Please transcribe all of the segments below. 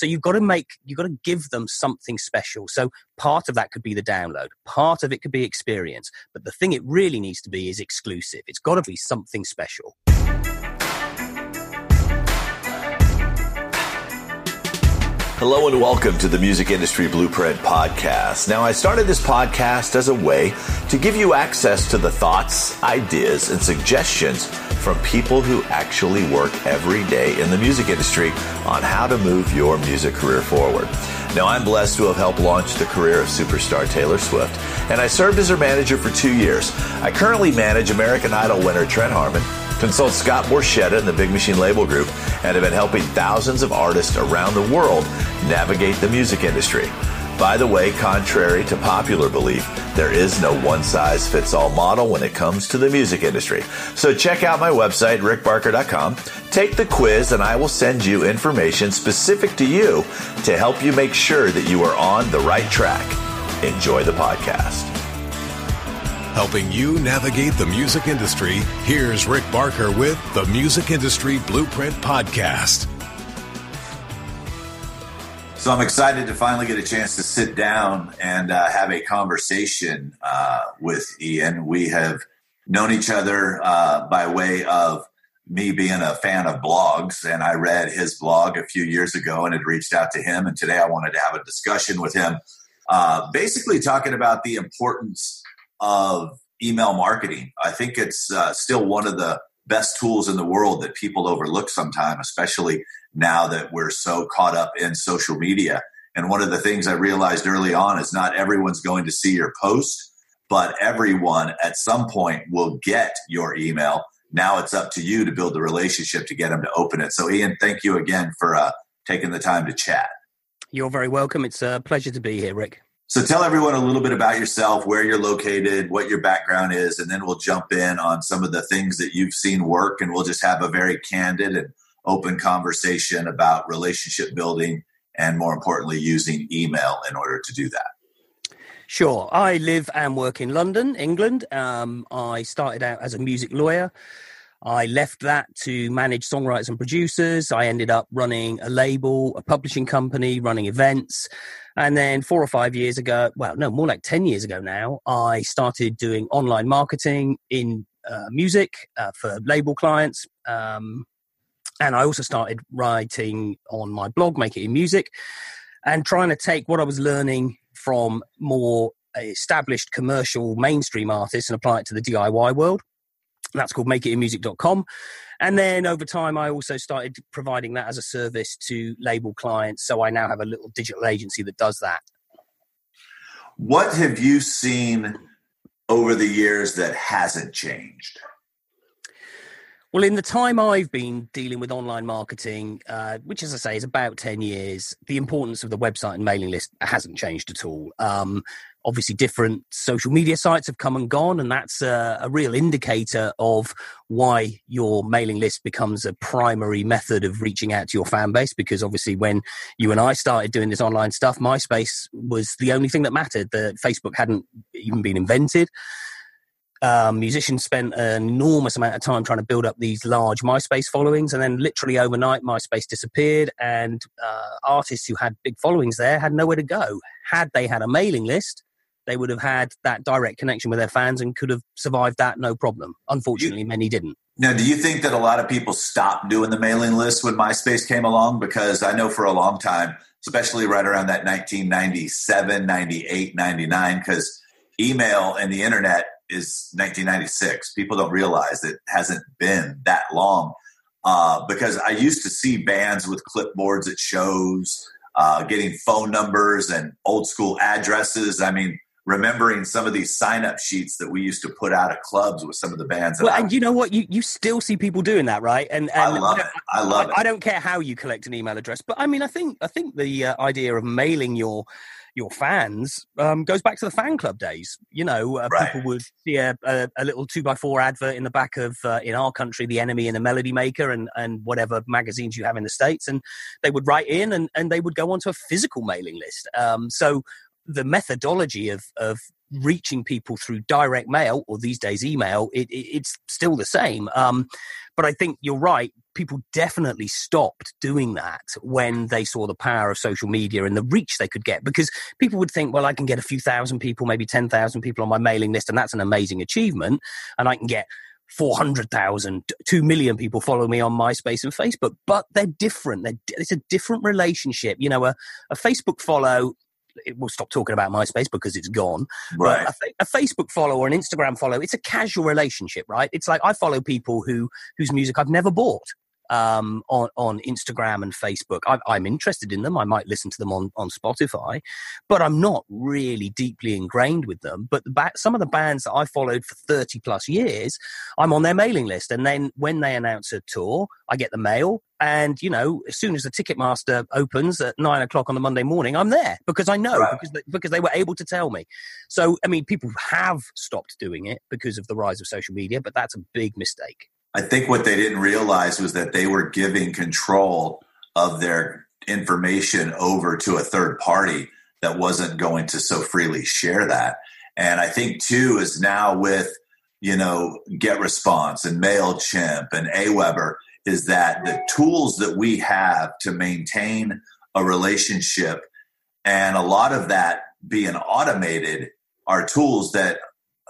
So you've got to make, you've got to give them something special. So part of that could be the download, part of it could be experience. But the thing it really needs to be is exclusive. It's got to be something special. Hello and welcome to the Music Industry Blueprint Podcast. Now, I started this podcast as a way to give you access to the thoughts, ideas, and suggestions from people who actually work every day in the music industry on how to move your music career forward. Now, I'm blessed to have helped launch the career of superstar Taylor Swift, and I served as her manager for two years. I currently manage American Idol winner Trent Harmon consult Scott Borchetta and the Big Machine Label Group, and have been helping thousands of artists around the world navigate the music industry. By the way, contrary to popular belief, there is no one size fits all model when it comes to the music industry. So check out my website, rickbarker.com, take the quiz, and I will send you information specific to you to help you make sure that you are on the right track. Enjoy the podcast. Helping you navigate the music industry, here's Rick Barker with the Music Industry Blueprint Podcast. So I'm excited to finally get a chance to sit down and uh, have a conversation uh, with Ian. We have known each other uh, by way of me being a fan of blogs, and I read his blog a few years ago and had reached out to him. And today I wanted to have a discussion with him, uh, basically talking about the importance of email marketing. I think it's uh, still one of the best tools in the world that people overlook sometimes, especially now that we're so caught up in social media. And one of the things I realized early on is not everyone's going to see your post, but everyone at some point will get your email. Now it's up to you to build the relationship to get them to open it. So, Ian, thank you again for uh, taking the time to chat. You're very welcome. It's a pleasure to be here, Rick. So tell everyone a little bit about yourself, where you're located, what your background is, and then we'll jump in on some of the things that you've seen work and we'll just have a very candid and open conversation about relationship building and more importantly using email in order to do that. Sure. I live and work in London, England. Um, I started out as a music lawyer. I left that to manage songwriters and producers. I ended up running a label, a publishing company, running events. And then four or five years ago, well, no, more like 10 years ago now, I started doing online marketing in uh, music uh, for label clients. Um, and I also started writing on my blog, Make It in Music, and trying to take what I was learning from more established commercial mainstream artists and apply it to the DIY world. That's called makeitinmusic.com. And then over time, I also started providing that as a service to label clients. So I now have a little digital agency that does that. What have you seen over the years that hasn't changed? Well, in the time I've been dealing with online marketing, uh, which, as I say, is about 10 years, the importance of the website and mailing list hasn't changed at all. Um, obviously, different social media sites have come and gone, and that's a, a, real indicator of why your mailing list becomes a primary method of reaching out to your fan base. Because obviously, when you and I started doing this online stuff, MySpace was the only thing that mattered. The Facebook hadn't even been invented um, musicians spent an enormous amount of time trying to build up these large MySpace followings, and then literally overnight, MySpace disappeared, and uh, artists who had big followings there had nowhere to go. Had they had a mailing list, they would have had that direct connection with their fans and could have survived that no problem. Unfortunately, you, many didn't. Now, do you think that a lot of people stopped doing the mailing list when MySpace came along? Because I know for a long time, especially right around that 1997, 98, 99, because email and the internet is 1996. People don't realize it hasn't been that long. Uh, because I used to see bands with clipboards at shows, uh, getting phone numbers and old school addresses. I mean, remembering some of these sign up sheets that we used to put out at clubs with some of the bands. Well, and you know what? You you still see people doing that, right? And, and I love it. I love I, it. I don't care how you collect an email address, but I mean, I think I think the uh, idea of mailing your your fans um, goes back to the fan club days. You know, uh, right. people would see a, a, a, little two by four advert in the back of, uh, in our country, the NME and the Melody Maker and, and whatever magazines you have in the States. And they would write in and, and they would go onto a physical mailing list. Um, so the methodology of, of reaching people through direct mail or these days email, it, it, it's still the same. Um, but I think you're right. people definitely stopped doing that when they saw the power of social media and the reach they could get because people would think, well, I can get a few thousand people, maybe 10,000 people on my mailing list, and that's an amazing achievement. And I can get 400,000, 2 million people follow me on MySpace and Facebook, but they're different. They're, it's a different relationship. You know, a, a Facebook follow we'll stop talking about MySpace because it's gone. Right. A, a, Facebook follow or an Instagram follow, it's a casual relationship, right? It's like I follow people who whose music I've never bought um, on on Instagram and Facebook. I, am interested in them. I might listen to them on on Spotify, but I'm not really deeply ingrained with them. But the ba- some of the bands that I followed for 30 plus years, I'm on their mailing list, and then when they announce a tour, I get the mail. And you know, as soon as the Ticketmaster opens at nine o'clock on the Monday morning, I'm there because I know right. because they, because they were able to tell me. So, I mean, people have stopped doing it because of the rise of social media, but that's a big mistake. I think what they didn't realize was that they were giving control of their information over to a third party that wasn't going to so freely share that. And I think too is now with you know GetResponse and Mailchimp and Aweber is that the tools that we have to maintain a relationship and a lot of that being automated are tools that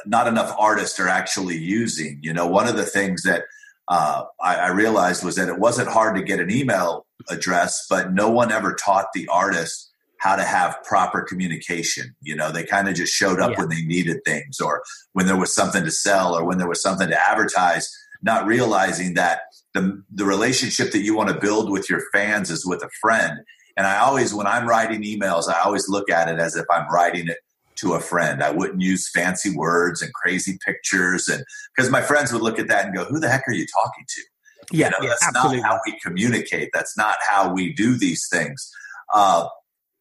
not enough artists are actually using. You know, one of the things that uh, I, I, realized was that it wasn't hard to get an email address, but no one ever taught the artist how to have proper communication. You know, they kind of just showed up yeah. when they needed things or when there was something to sell or when there was something to advertise, not realizing that the, the relationship that you want to build with your fans is with a friend. And I always, when I'm writing emails, I always look at it as if I'm writing it to a friend. I wouldn't use fancy words and crazy pictures, and because my friends would look at that and go, "Who the heck are you talking to?" Yeah, you know, yeah that's absolutely. not how we communicate. That's not how we do these things. Uh,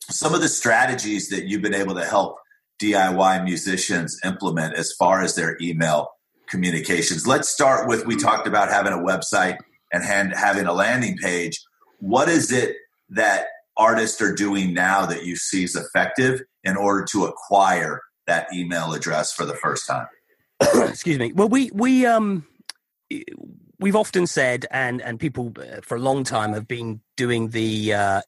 some of the strategies that you've been able to help DIY musicians implement as far as their email communications. Let's start with we talked about having a website and hand, having a landing page. What is it that artists are doing now that you see is effective in order to acquire that email address for the first time? Excuse me. Well, we we um we've often said, and and people uh, for a long time have been doing the uh,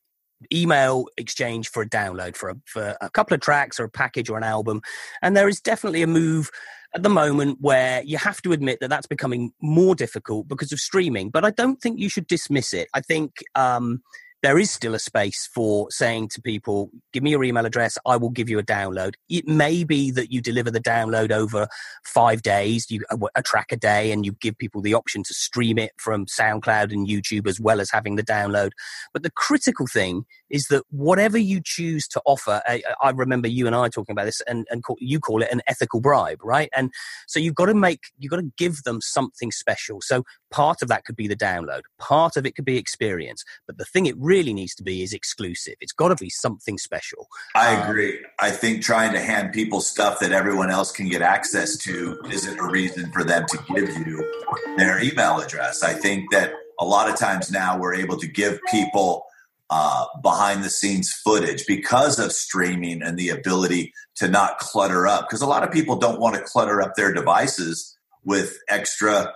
email exchange for a download for a, for a couple of tracks or a package or an album, and there is definitely a move at the moment where you have to admit that that's becoming more difficult because of streaming. But I don't think you should dismiss it. I think. Um, there is still a space for saying to people, give me your email address, I will give you a download. It may be that you deliver the download over five days, you uh, a track a day, and you give people the option to stream it from SoundCloud and YouTube as well as having the download. But the critical thing is that whatever you choose to offer, I, I remember you and I talking about this, and, and call, you call it an ethical bribe, right? And so you've got to make, you've got to give them something special. So part of that could be the download, part of it could be experience, but the thing it really needs to be is exclusive. It's got to be something special. I um, agree. I think trying to hand people stuff that everyone else can get access to isn't a reason for them to give you their email address. I think that a lot of times now we're able to give people uh, behind the scenes footage because of streaming and the ability to not clutter up. Because a lot of people don't want to clutter up their devices with extra,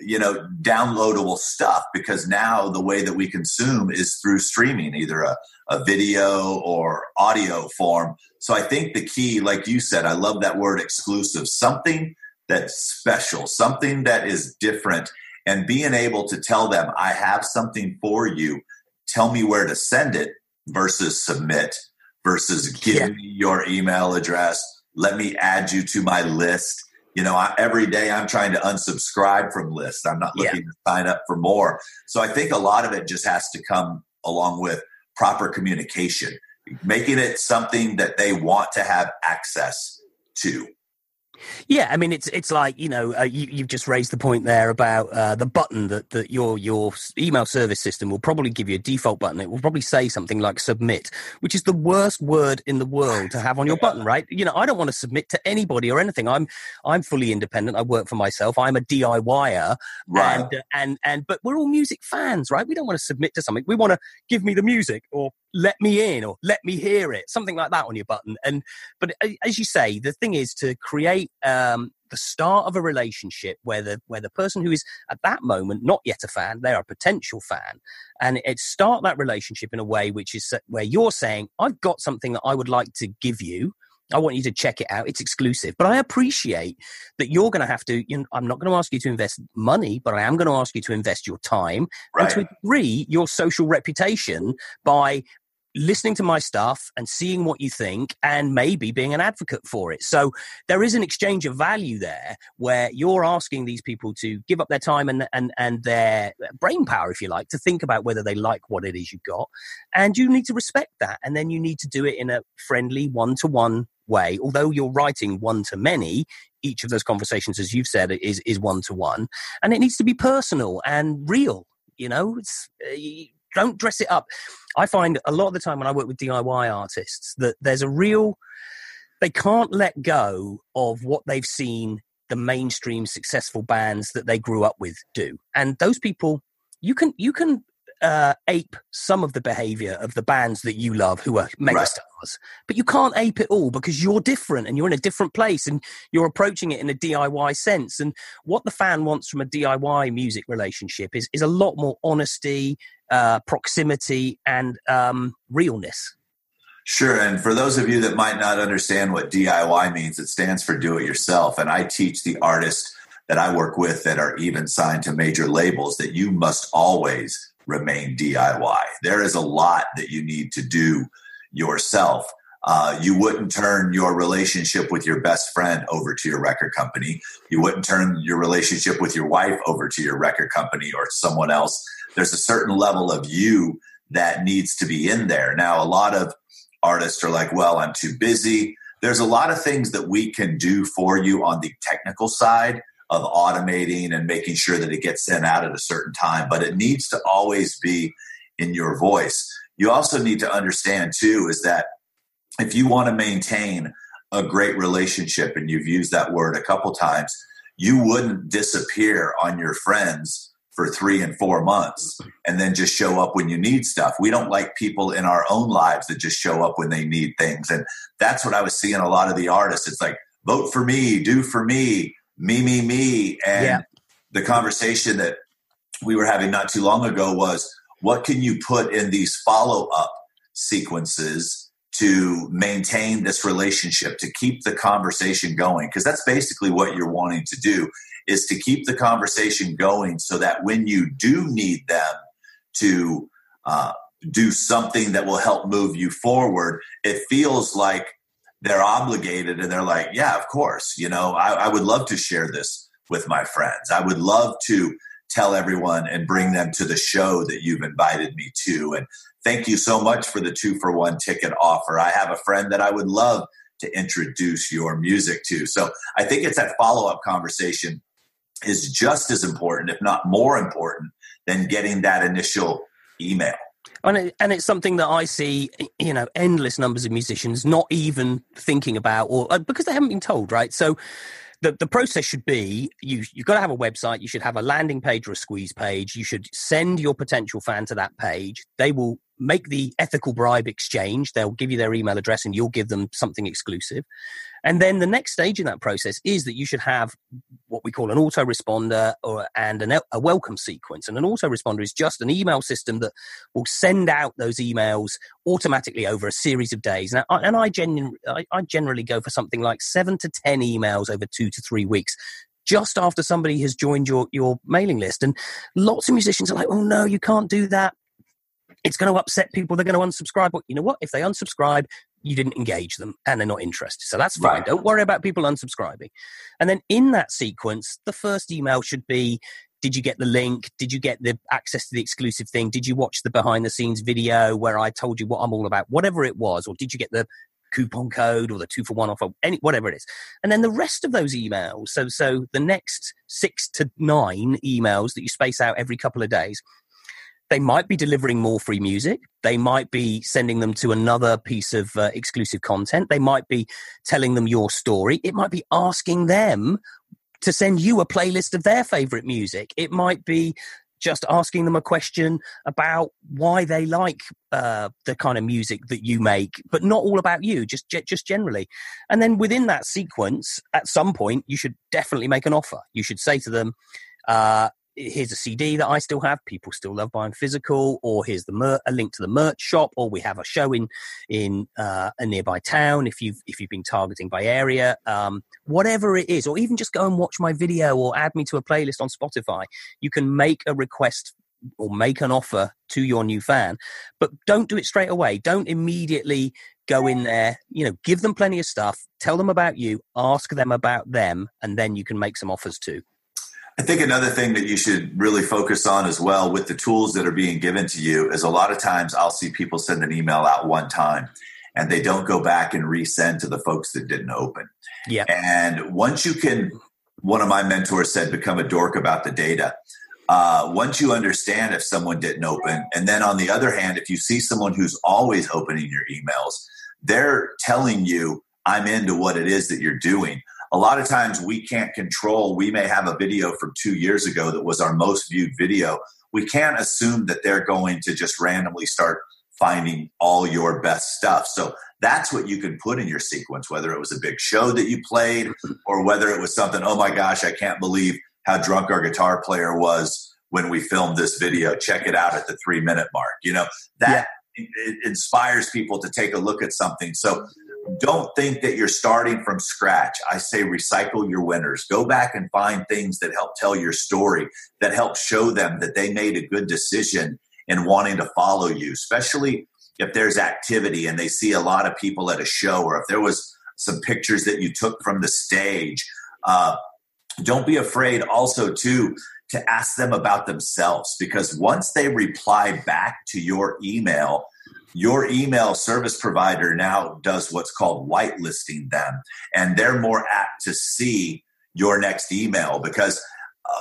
you know, downloadable stuff because now the way that we consume is through streaming, either a, a video or audio form. So I think the key, like you said, I love that word exclusive, something that's special, something that is different, and being able to tell them, I have something for you tell me where to send it versus submit versus give yeah. me your email address let me add you to my list you know I, every day i'm trying to unsubscribe from lists. I'm not looking yeah. to sign up for more. So i think a lot of it just has to come along with proper communication making it something that they want to have access to yeah, I mean it's it's like you know uh, you, have just raised the point there about uh, the button that that your your email service system will probably give you a default button. It will probably say something like submit, which is the worst word in the world to have on your button, right? You know, I don't want to submit to anybody or anything. I'm I'm fully independent. I work for myself. I'm a DIYer, right? And and and but we're all music fans, right? We don't want to submit to something. We want to give me the music or let me in or let me hear it something like that on your button and but as you say the thing is to create um, the start of a relationship where the where the person who is at that moment not yet a fan they're a potential fan and it start that relationship in a way which is where you're saying i've got something that i would like to give you I want you to check it out. It's exclusive. But I appreciate that you're going to have to, you know, I'm not going to ask you to invest money, but I am going to ask you to invest your time right. and to agree your social reputation by listening to my stuff and seeing what you think and maybe being an advocate for it. So there is an exchange of value there where you're asking these people to give up their time and, and, and their brain power, if you like, to think about whether they like what it is you've got. And you need to respect that. And then you need to do it in a friendly one to one way. Although you're writing one to many, each of those conversations, as you've said, is, is one to one. And it needs to be personal and real. You know, it's, uh, don't dress it up. I find a lot of the time when I work with DIY artists that there's a real they can't let go of what they've seen the mainstream successful bands that they grew up with do. And those people you can you can uh, ape some of the behavior of the bands that you love who are megastars, right. but you can't ape it all because you're different and you're in a different place and you're approaching it in a DIY sense. And what the fan wants from a DIY music relationship is, is a lot more honesty, uh, proximity, and um, realness. Sure. And for those of you that might not understand what DIY means, it stands for do it yourself. And I teach the artists that I work with that are even signed to major labels that you must always remain DIY. There is a lot that you need to do yourself. Uh, you wouldn't turn your relationship with your best friend over to your record company. You wouldn't turn your relationship with your wife over to your record company or someone else. There's a certain level of you that needs to be in there. Now, a lot of artists are like, well, I'm too busy. There's a lot of things that we can do for you on the technical side of automating and making sure that it gets sent out at a certain time, but it needs to always be in your voice. You also need to understand, too, is that if you want to maintain a great relationship, and you've used that word a couple times, you wouldn't disappear on your friends for three and four months and then just show up when you need stuff. We don't like people in our own lives that just show up when they need things. And that's what I was seeing a lot of the artists. It's like, vote for me, do for me me, me, me. And yeah. the conversation that we were having not too long ago was what can you put in these follow up sequences to maintain this relationship, to keep the conversation going? Because that's basically what you're wanting to do is to keep the conversation going so that when you do need them to uh, do something that will help move you forward, it feels like they're obligated and they're like, yeah, of course, you know, I, I would love to share this with my friends. I would love to tell everyone and bring them to the show that you've invited me to. And thank you so much for the two for one ticket offer. I have a friend that I would love to introduce your music to. So I think it's that follow up conversation is just as important, if not more important, than getting that initial email and it, and it's something that I see, you know, endless numbers of musicians not even thinking about, or uh, because they haven't been told, right? So, the, the process should be you you've got to have a website you should have a landing page or a squeeze page you should send your potential fan to that page they will make the ethical bribe exchange they'll give you their email address and you'll give them something exclusive and then the next stage in that process is that you should have what we call an autoresponder or and an, a welcome sequence. And an autoresponder is just an email system that will send out those emails automatically over a series of days. Now, I, and I, genu- I, I generally go for something like seven to ten emails over two to three weeks just after somebody has joined your your mailing list and lots of musicians are like oh no you can't do that it's going to upset people. They're going to unsubscribe. But you know what? If they unsubscribe, you didn't engage them and they're not interested. So that's fine. Right. Don't worry about people unsubscribing. And then in that sequence, the first email should be did you get the link? Did you get the access to the exclusive thing? Did you watch the behind the scenes video where I told you what I'm all about? Whatever it was, or did you get the coupon code or the two for one offer, any whatever it is. And then the rest of those emails, so so the next six to nine emails that you space out every couple of days, they might be delivering more free music. They might be sending them to another piece of uh, exclusive content. They might be telling them your story. It might be asking them to send you a playlist of their favorite music. It might be just asking them a question about why they like uh, the kind of music that you make, but not all about you, just just generally. And then within that sequence, at some point, you should definitely make an offer. You should say to them, uh, here's a CD that I still have. People still love buying physical, or here's the mer- a link to the merch shop, or we have a show in in uh, a nearby town. If you've if you've been targeting by area, um, whatever it is, or even just go and watch my video or add me to a playlist on Spotify. You can make a request or make an offer to your new fan, but don't do it straight away. Don't immediately go in there. You know, give them plenty of stuff. Tell them about you. Ask them about them, and then you can make some offers too. I think another thing that you should really focus on as well with the tools that are being given to you is a lot of times I'll see people send an email out one time and they don't go back and resend to the folks that didn't open. Yeah. And once you can, one of my mentors said, become a dork about the data. Uh, once you understand if someone didn't open, and then on the other hand, if you see someone who's always opening your emails, they're telling you, I'm into what it is that you're doing a lot of times we can't control. We may have a video from two years ago that was our most viewed video. We can't assume that they're going to just randomly start finding all your best stuff. So that's what you can put in your sequence, whether it was a big show that you played or whether it was something, oh my gosh, I can't believe how drunk our guitar player was when we filmed this video. Check it out at the three minute mark. You know, that yeah. inspires people to take a look at something. So don't think that you're starting from scratch. I say recycle your winners. Go back and find things that help tell your story, that help show them that they made a good decision in wanting to follow you, especially if there's activity and they see a lot of people at a show or if there was some pictures that you took from the stage. Uh, don't be afraid also to to ask them about themselves because once they reply back to your email your email service provider now does what's called whitelisting them, and they're more apt to see your next email because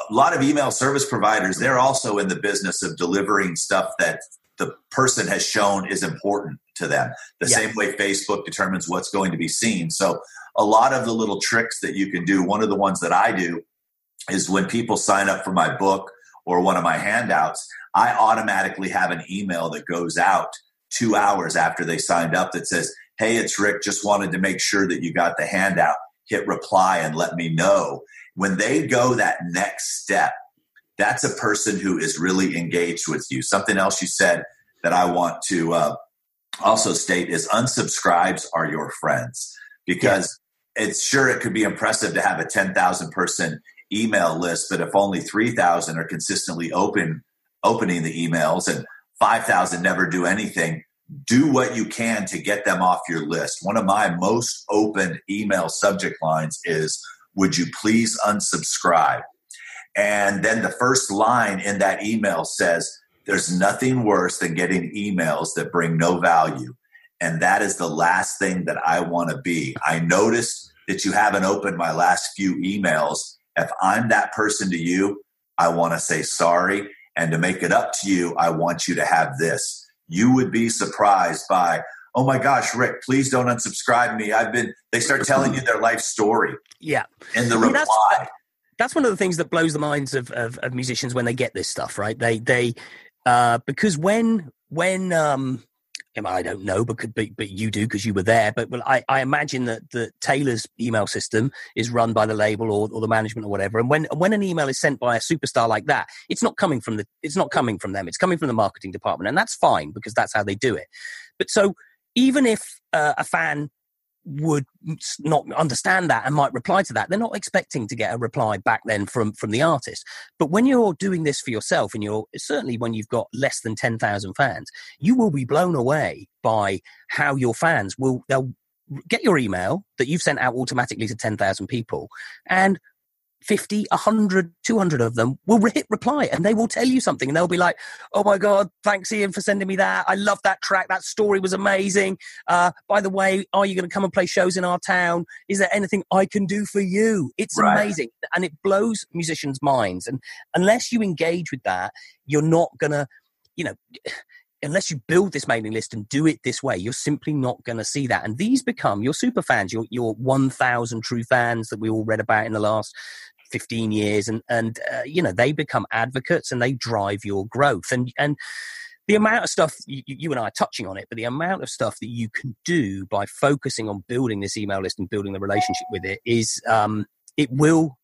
a lot of email service providers they're also in the business of delivering stuff that the person has shown is important to them the yeah. same way facebook determines what's going to be seen so a lot of the little tricks that you can do one of the ones that i do is when people sign up for my book or one of my handouts i automatically have an email that goes out two hours after they signed up that says, Hey, it's Rick. Just wanted to make sure that you got the handout. Hit reply and let me know. When they go that next step, that's a person who is really engaged with you. Something else you said that I want to uh, also state is unsubscribes are your friends because yeah. it's sure it could be impressive to have a 10,000 person email list, but if only 3,000 are consistently open opening the emails and 5,000 never do anything. Do what you can to get them off your list. One of my most open email subject lines is Would you please unsubscribe? And then the first line in that email says, There's nothing worse than getting emails that bring no value. And that is the last thing that I want to be. I noticed that you haven't opened my last few emails. If I'm that person to you, I want to say sorry and to make it up to you, I want you to have this. You would be surprised by, oh my gosh, Rick, please don't unsubscribe me. I've been, they start telling you their life story. Yeah. In the reply. That's, that's, one of the things that blows the minds of, of, of musicians when they get this stuff, right? They, they, uh, because when, when, um, I don't know, but but, but you do because you were there. But, but I, I imagine that the Taylor's email system is run by the label or, or the management or whatever. And when when an email is sent by a superstar like that, it's not coming from the it's not coming from them. It's coming from the marketing department, and that's fine because that's how they do it. But so even if uh, a fan would not understand that and might reply to that. They're not expecting to get a reply back then from from the artist. But when you're doing this for yourself and you're certainly when you've got less than 10,000 fans you will be blown away by how your fans will they'll get your email that you've sent out automatically to 10,000 people and 50, 100, 200 of them will hit reply and they will tell you something and they'll be like, oh my God, thanks Ian for sending me that. I love that track. That story was amazing. Uh, by the way, are you going to come and play shows in our town? Is there anything I can do for you? It's right. amazing. And it blows musicians' minds. And unless you engage with that, you're not going to, you know, unless you build this mailing list and do it this way, you're simply not going to see that. And these become your super fans, your your 1,000 true fans that we all read about in the last 15 years and and uh, you know they become advocates and they drive your growth and and the amount of stuff you, you, and I are touching on it, but the amount of stuff that you can do by focusing on building this email list and building the relationship with it is um, it will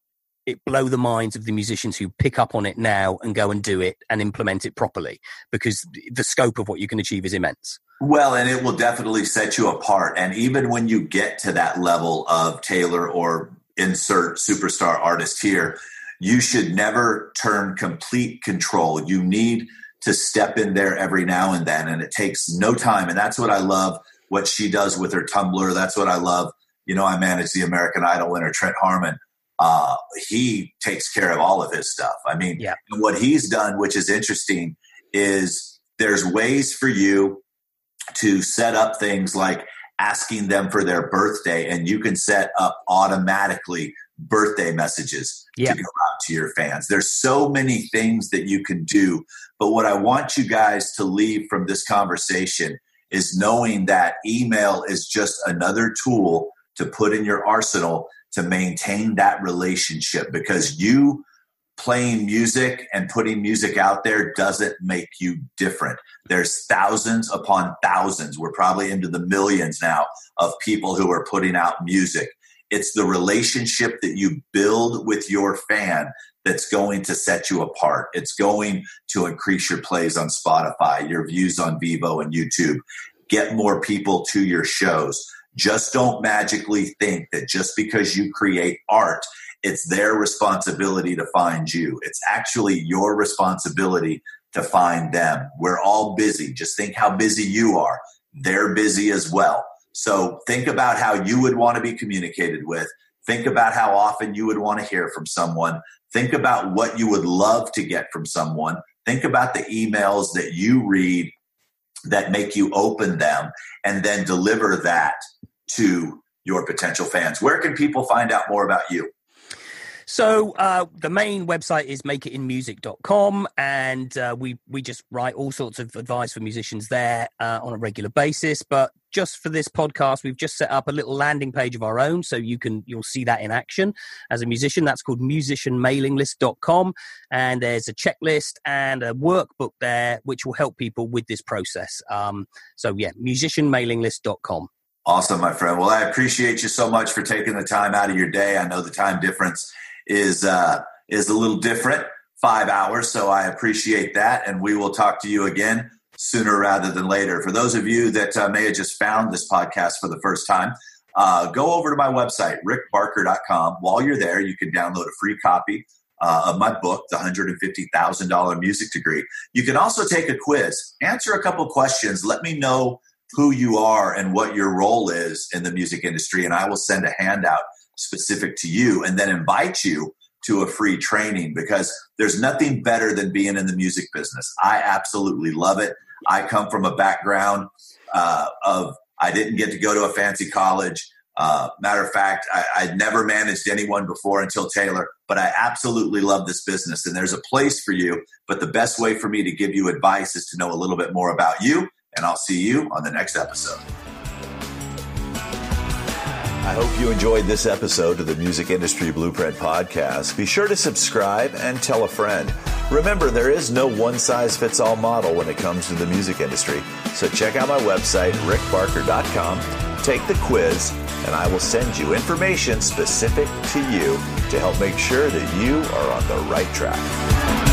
it blow the minds of the musicians who pick up on it now and go and do it and implement it properly because the scope of what you can achieve is immense. Well, and it will definitely set you apart. And even when you get to that level of Taylor or insert superstar artist here, you should never turn complete control. You need to step in there every now and then, and it takes no time. And that's what I love what she does with her Tumblr. That's what I love. You know, I manage the American Idol winner, Trent Harmon. Uh, he takes care of all of his stuff. I mean, yeah. what he's done, which is interesting, is there's ways for you to set up things like asking them for their birthday, and you can set up automatically birthday messages yep. to go out to your fans. There's so many things that you can do, but what I want you guys to leave from this conversation is knowing that email is just another tool to put in your arsenal to maintain that relationship because you playing music and putting music out there doesn't make you different. There's thousands upon thousands, we're probably into the millions now of people who are putting out music. It's the relationship that you build with your fan that's going to set you apart. It's going to increase your plays on Spotify, your views on Vevo and YouTube, get more people to your shows. Just don't magically think that just because you create art it's their responsibility to find you. It's actually your responsibility to find them. We're all busy. Just think how busy you are. They're busy as well. So think about how you would want to be communicated with. Think about how often you would want to hear from someone. Think about what you would love to get from someone. Think about the emails that you read that make you open them and then deliver that to your potential fans. Where can people find out more about you? So uh, the main website is makeitinmusic.com, and uh, we we just write all sorts of advice for musicians there uh, on a regular basis. But just for this podcast, we've just set up a little landing page of our own, so you can you'll see that in action as a musician. That's called musicianmailinglist.com, and there's a checklist and a workbook there which will help people with this process. Um, so yeah, musicianmailinglist.com. Awesome, my friend. Well, I appreciate you so much for taking the time out of your day. I know the time difference is uh, is a little different, five hours. So I appreciate that, and we will talk to you again sooner rather than later. For those of you that uh, may have just found this podcast for the first time, uh, go over to my website, rickbarker.com. While you're there, you can download a free copy uh, of my book, The $150,000 Music Degree. You can also take a quiz, answer a couple questions, let me know who you are and what your role is in the music industry, and I will send a handout specific to you and then invite you to a free training because there's nothing better than being in the music business. I absolutely love it. I come from a background uh, of I didn't get to go to a fancy college. Uh, matter of fact, I, would never managed anyone before until Taylor, but I absolutely love this business and there's a place for you. But the best way for me to give you advice is to know a little bit more about you. And I'll see you on the next episode. I hope you enjoyed this episode of the Music Industry Blueprint Podcast. Be sure to subscribe and tell a friend. Remember, there is no one size fits all model when it comes to the music industry. So check out my website, rickbarker.com, take the quiz, and I will send you information specific to you to help make sure that you are on the right track.